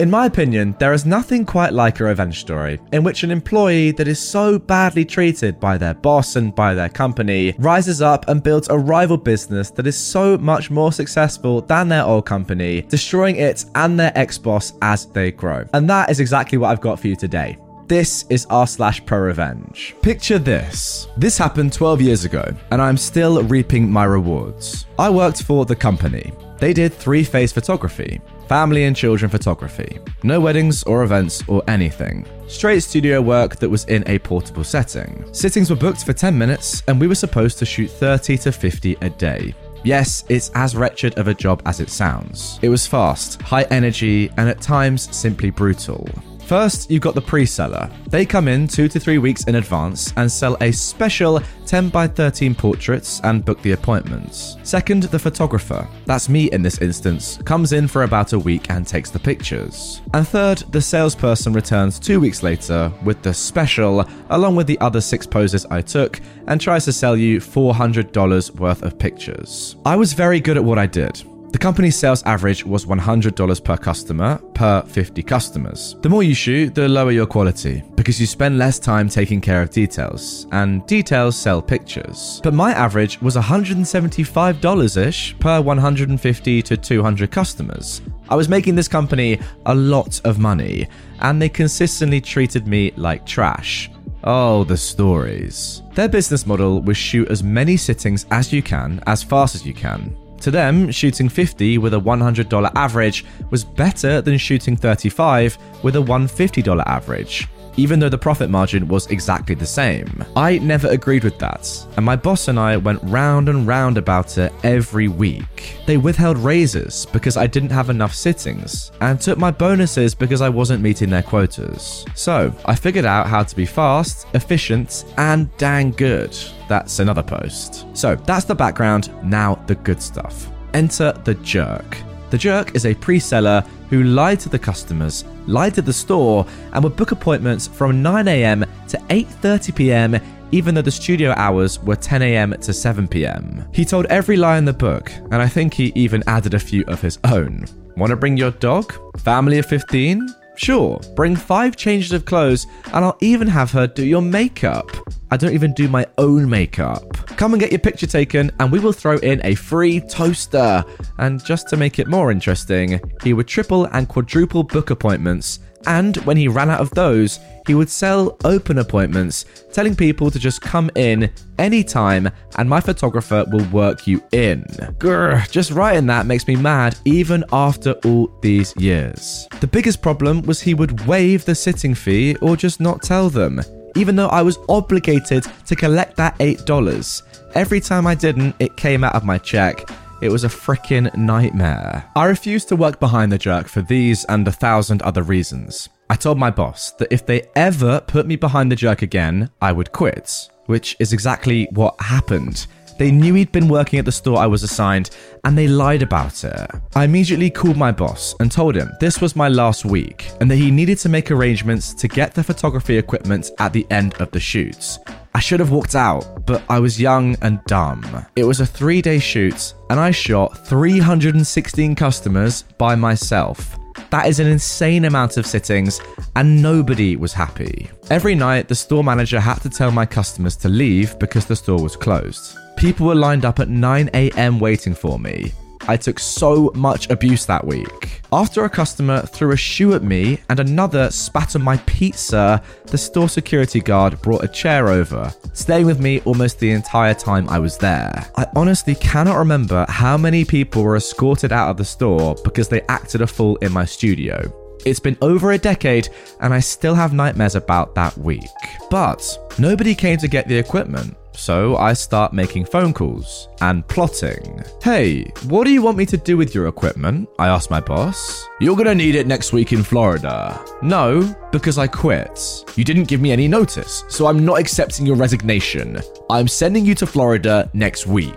In my opinion, there is nothing quite like a revenge story in which an employee that is so badly treated by their boss and by their company rises up and builds a rival business that is so much more successful than their old company, destroying it and their ex boss as they grow. And that is exactly what I've got for you today. This is r slash pro revenge. Picture this. This happened 12 years ago, and I'm still reaping my rewards. I worked for the company. They did three phase photography family and children photography. No weddings or events or anything. Straight studio work that was in a portable setting. Sittings were booked for 10 minutes, and we were supposed to shoot 30 to 50 a day. Yes, it's as wretched of a job as it sounds. It was fast, high energy, and at times simply brutal. First, you've got the pre seller. They come in two to three weeks in advance and sell a special 10 by 13 portraits and book the appointments. Second, the photographer, that's me in this instance, comes in for about a week and takes the pictures. And third, the salesperson returns two weeks later with the special, along with the other six poses I took, and tries to sell you $400 worth of pictures. I was very good at what I did. The company's sales average was $100 per customer per 50 customers. The more you shoot, the lower your quality because you spend less time taking care of details, and details sell pictures. But my average was $175 ish per 150 to 200 customers. I was making this company a lot of money, and they consistently treated me like trash. Oh, the stories. Their business model was shoot as many sittings as you can, as fast as you can. To them, shooting 50 with a $100 average was better than shooting 35 with a $150 average, even though the profit margin was exactly the same. I never agreed with that, and my boss and I went round and round about it every week. They withheld raises because I didn't have enough sittings, and took my bonuses because I wasn't meeting their quotas. So, I figured out how to be fast, efficient, and dang good. That's another post. So, that's the background, now the good stuff. Enter the jerk. The jerk is a pre seller who lied to the customers, lied to the store, and would book appointments from 9am to 8.30pm even though the studio hours were 10am to 7pm. He told every lie in the book, and I think he even added a few of his own. Want to bring your dog? Family of 15? Sure, bring five changes of clothes, and I'll even have her do your makeup. I don't even do my own makeup. Come and get your picture taken, and we will throw in a free toaster. And just to make it more interesting, he would triple and quadruple book appointments. And when he ran out of those, he would sell open appointments, telling people to just come in anytime and my photographer will work you in. Grr, just writing that makes me mad even after all these years. The biggest problem was he would waive the sitting fee or just not tell them even though I was obligated to collect that $8. Every time I didn't, it came out of my check. It was a freaking nightmare. I refused to work behind the jerk for these and a thousand other reasons. I told my boss that if they ever put me behind the jerk again, I would quit, which is exactly what happened. They knew he'd been working at the store I was assigned, and they lied about it. I immediately called my boss and told him this was my last week, and that he needed to make arrangements to get the photography equipment at the end of the shoots. I should have walked out, but I was young and dumb. It was a three day shoot, and I shot 316 customers by myself. That is an insane amount of sittings, and nobody was happy. Every night, the store manager had to tell my customers to leave because the store was closed. People were lined up at 9 am waiting for me. I took so much abuse that week. After a customer threw a shoe at me and another spat on my pizza, the store security guard brought a chair over, staying with me almost the entire time I was there. I honestly cannot remember how many people were escorted out of the store because they acted a fool in my studio. It's been over a decade, and I still have nightmares about that week. But nobody came to get the equipment. So I start making phone calls and plotting. Hey, what do you want me to do with your equipment? I asked my boss. You're gonna need it next week in Florida. No, because I quit. You didn't give me any notice, so I'm not accepting your resignation. I'm sending you to Florida next week.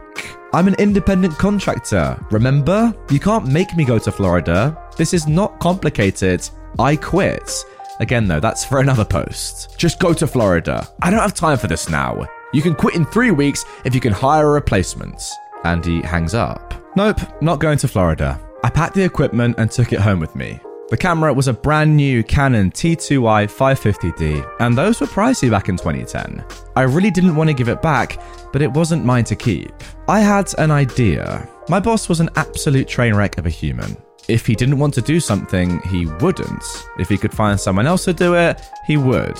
I'm an independent contractor, remember? You can't make me go to Florida. This is not complicated. I quit. Again, though, that's for another post. Just go to Florida. I don't have time for this now. You can quit in three weeks if you can hire a replacement. And he hangs up. Nope, not going to Florida. I packed the equipment and took it home with me. The camera was a brand new Canon T2i 550D, and those were pricey back in 2010. I really didn't want to give it back, but it wasn't mine to keep. I had an idea. My boss was an absolute train wreck of a human. If he didn't want to do something, he wouldn't. If he could find someone else to do it, he would.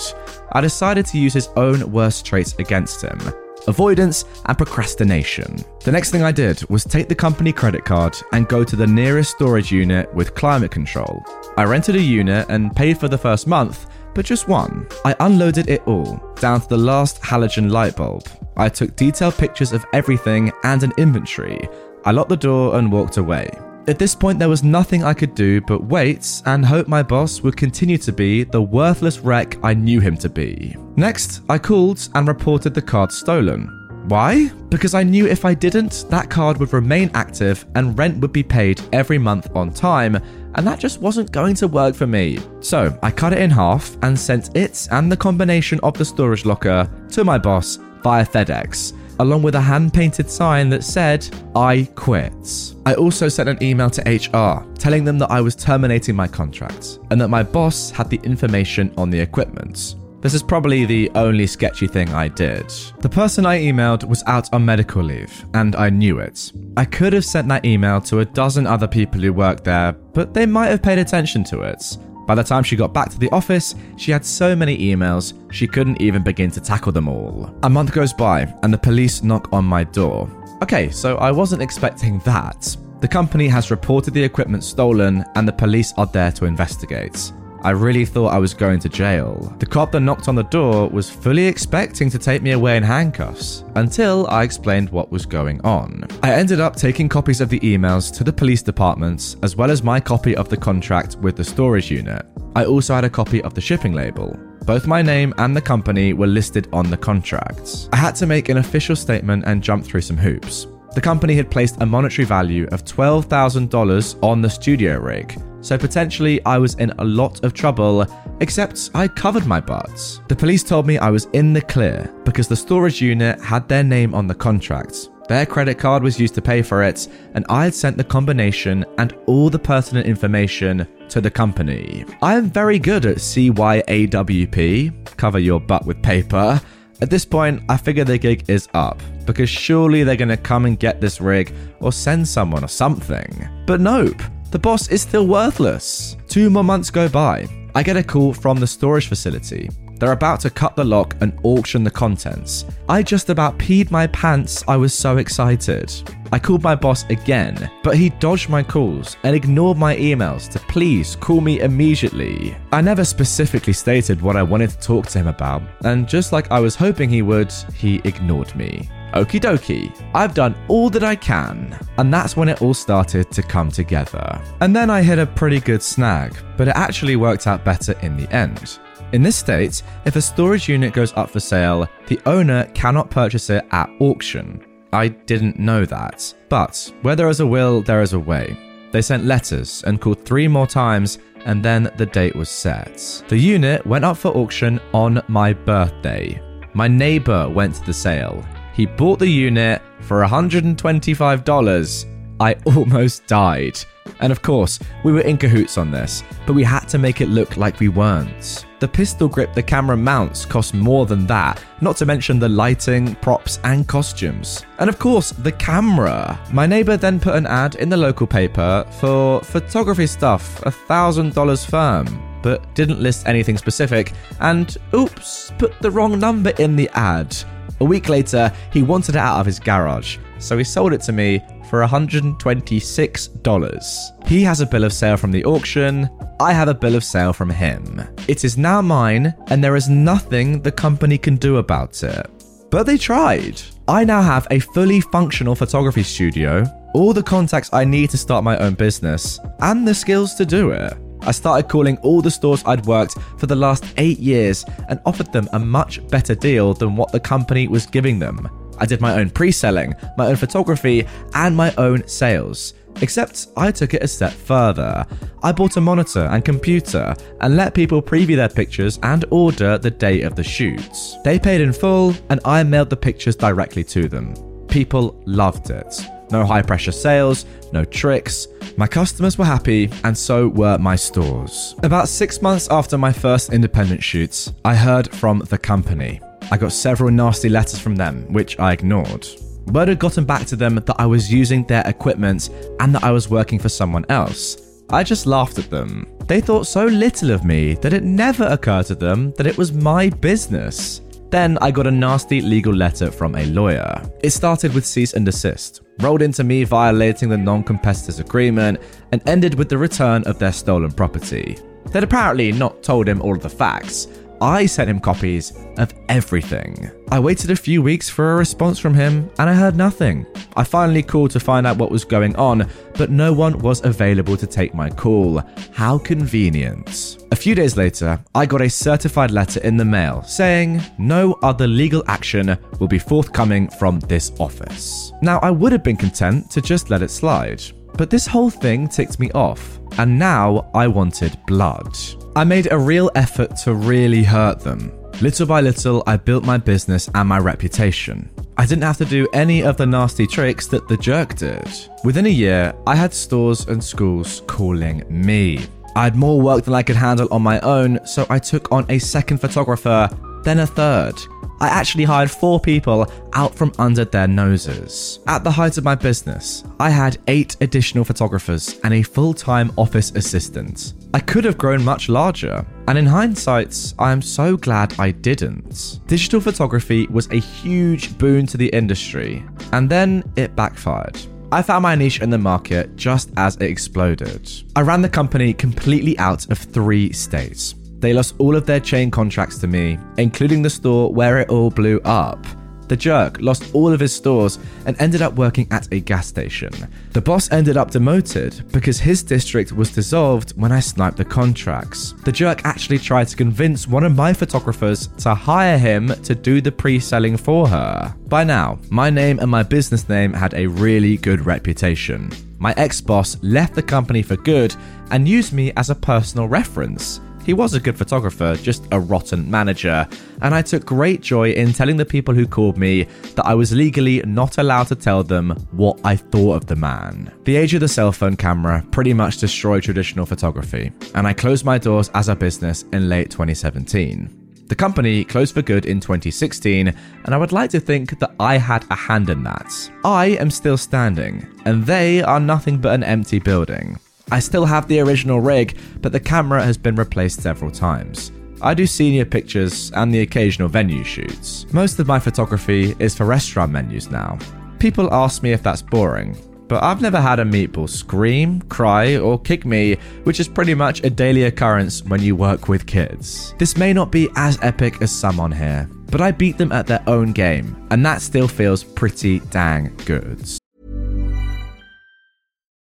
I decided to use his own worst traits against him avoidance, and procrastination. The next thing I did was take the company credit card and go to the nearest storage unit with climate control. I rented a unit and paid for the first month, but just one. I unloaded it all, down to the last halogen light bulb. I took detailed pictures of everything and an inventory. I locked the door and walked away. At this point, there was nothing I could do but wait and hope my boss would continue to be the worthless wreck I knew him to be. Next, I called and reported the card stolen. Why? Because I knew if I didn't, that card would remain active and rent would be paid every month on time, and that just wasn't going to work for me. So I cut it in half and sent it and the combination of the storage locker to my boss via FedEx along with a hand painted sign that said, I quit. I also sent an email to HR telling them that I was terminating my contract and that my boss had the information on the equipment. This is probably the only sketchy thing I did. The person I emailed was out on medical leave, and I knew it. I could have sent that email to a dozen other people who worked there, but they might have paid attention to it. By the time she got back to the office, she had so many emails, she couldn't even begin to tackle them all. A month goes by, and the police knock on my door. Okay, so I wasn't expecting that. The company has reported the equipment stolen, and the police are there to investigate. I really thought I was going to jail. The cop that knocked on the door was fully expecting to take me away in handcuffs until I explained what was going on. I ended up taking copies of the emails to the police departments as well as my copy of the contract with the storage unit. I also had a copy of the shipping label. Both my name and the company were listed on the contracts. I had to make an official statement and jump through some hoops. The company had placed a monetary value of $12,000 on the studio rig, so potentially I was in a lot of trouble, except I covered my butts. The police told me I was in the clear because the storage unit had their name on the contract. Their credit card was used to pay for it, and I had sent the combination and all the pertinent information to the company. I am very good at CYAWP, cover your butt with paper. At this point, I figure the gig is up, because surely they're gonna come and get this rig or send someone or something. But nope, the boss is still worthless. Two more months go by. I get a call from the storage facility. They're about to cut the lock and auction the contents. I just about peed my pants, I was so excited. I called my boss again, but he dodged my calls and ignored my emails to please call me immediately. I never specifically stated what I wanted to talk to him about, and just like I was hoping he would, he ignored me. Okie dokie, I've done all that I can. And that's when it all started to come together. And then I hit a pretty good snag, but it actually worked out better in the end. In this state, if a storage unit goes up for sale, the owner cannot purchase it at auction. I didn't know that. But where there is a will, there is a way. They sent letters and called three more times, and then the date was set. The unit went up for auction on my birthday. My neighbor went to the sale. He bought the unit for $125. I almost died. And of course, we were in cahoots on this, but we had to make it look like we weren't. The pistol grip the camera mounts cost more than that, not to mention the lighting, props, and costumes. And of course, the camera. My neighbor then put an ad in the local paper for photography stuff, a thousand dollars firm, but didn't list anything specific, and oops, put the wrong number in the ad. A week later, he wanted it out of his garage, so he sold it to me for $126. He has a bill of sale from the auction, I have a bill of sale from him. It is now mine, and there is nothing the company can do about it. But they tried. I now have a fully functional photography studio, all the contacts I need to start my own business, and the skills to do it. I started calling all the stores I'd worked for the last eight years and offered them a much better deal than what the company was giving them. I did my own pre selling, my own photography, and my own sales. Except I took it a step further. I bought a monitor and computer and let people preview their pictures and order the day of the shoots. They paid in full and I mailed the pictures directly to them. People loved it. No high pressure sales, no tricks. My customers were happy, and so were my stores. About six months after my first independent shoots, I heard from the company. I got several nasty letters from them, which I ignored. Word had gotten back to them that I was using their equipment and that I was working for someone else. I just laughed at them. They thought so little of me that it never occurred to them that it was my business. Then I got a nasty legal letter from a lawyer. It started with cease and desist, rolled into me violating the non competitors agreement, and ended with the return of their stolen property. They'd apparently not told him all of the facts, I sent him copies of everything. I waited a few weeks for a response from him and I heard nothing. I finally called to find out what was going on, but no one was available to take my call. How convenient. A few days later, I got a certified letter in the mail saying no other legal action will be forthcoming from this office. Now, I would have been content to just let it slide, but this whole thing ticked me off, and now I wanted blood. I made a real effort to really hurt them. Little by little, I built my business and my reputation. I didn't have to do any of the nasty tricks that the jerk did. Within a year, I had stores and schools calling me. I had more work than I could handle on my own, so I took on a second photographer, then a third. I actually hired four people out from under their noses. At the height of my business, I had eight additional photographers and a full time office assistant. I could have grown much larger, and in hindsight, I am so glad I didn't. Digital photography was a huge boon to the industry, and then it backfired. I found my niche in the market just as it exploded. I ran the company completely out of three states they lost all of their chain contracts to me, including the store where it all blew up. The jerk lost all of his stores and ended up working at a gas station. The boss ended up demoted because his district was dissolved when I sniped the contracts. The jerk actually tried to convince one of my photographers to hire him to do the pre selling for her. By now, my name and my business name had a really good reputation. My ex boss left the company for good and used me as a personal reference. He was a good photographer, just a rotten manager, and I took great joy in telling the people who called me that I was legally not allowed to tell them what I thought of the man. The age of the cell phone camera pretty much destroyed traditional photography, and I closed my doors as a business in late 2017. The company closed for good in 2016, and I would like to think that I had a hand in that. I am still standing, and they are nothing but an empty building. I still have the original rig, but the camera has been replaced several times. I do senior pictures and the occasional venue shoots. Most of my photography is for restaurant menus now. People ask me if that's boring, but I've never had a meatball scream, cry, or kick me, which is pretty much a daily occurrence when you work with kids. This may not be as epic as some on here, but I beat them at their own game, and that still feels pretty dang good.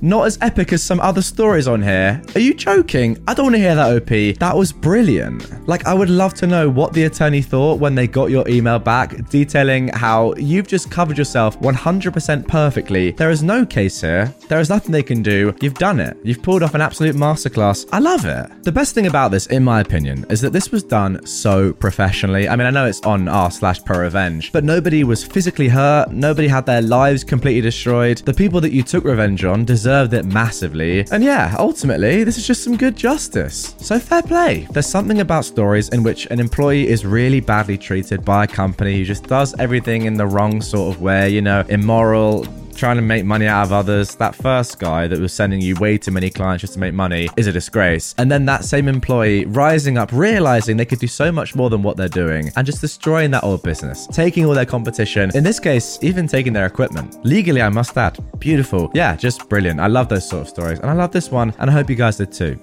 Not as epic as some other stories on here. Are you joking? I don't want to hear that, OP. That was brilliant. Like, I would love to know what the attorney thought when they got your email back detailing how you've just covered yourself 100% perfectly. There is no case here. There is nothing they can do. You've done it. You've pulled off an absolute masterclass. I love it. The best thing about this, in my opinion, is that this was done so professionally. I mean, I know it's on r slash pro revenge, but nobody was physically hurt. Nobody had their lives completely destroyed. The people that you took revenge on deserve deserved it massively. And yeah, ultimately, this is just some good justice. So fair play. There's something about stories in which an employee is really badly treated by a company who just does everything in the wrong sort of way, you know, immoral, trying to make money out of others. That first guy that was sending you way too many clients just to make money is a disgrace. And then that same employee rising up, realizing they could do so much more than what they're doing, and just destroying that old business, taking all their competition, in this case, even taking their equipment. Legally, I must add. Beautiful. Yeah, just brilliant. I love those sort of stories, and I love this one, and I hope you guys did too.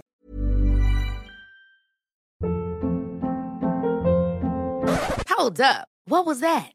Hold up. What was that?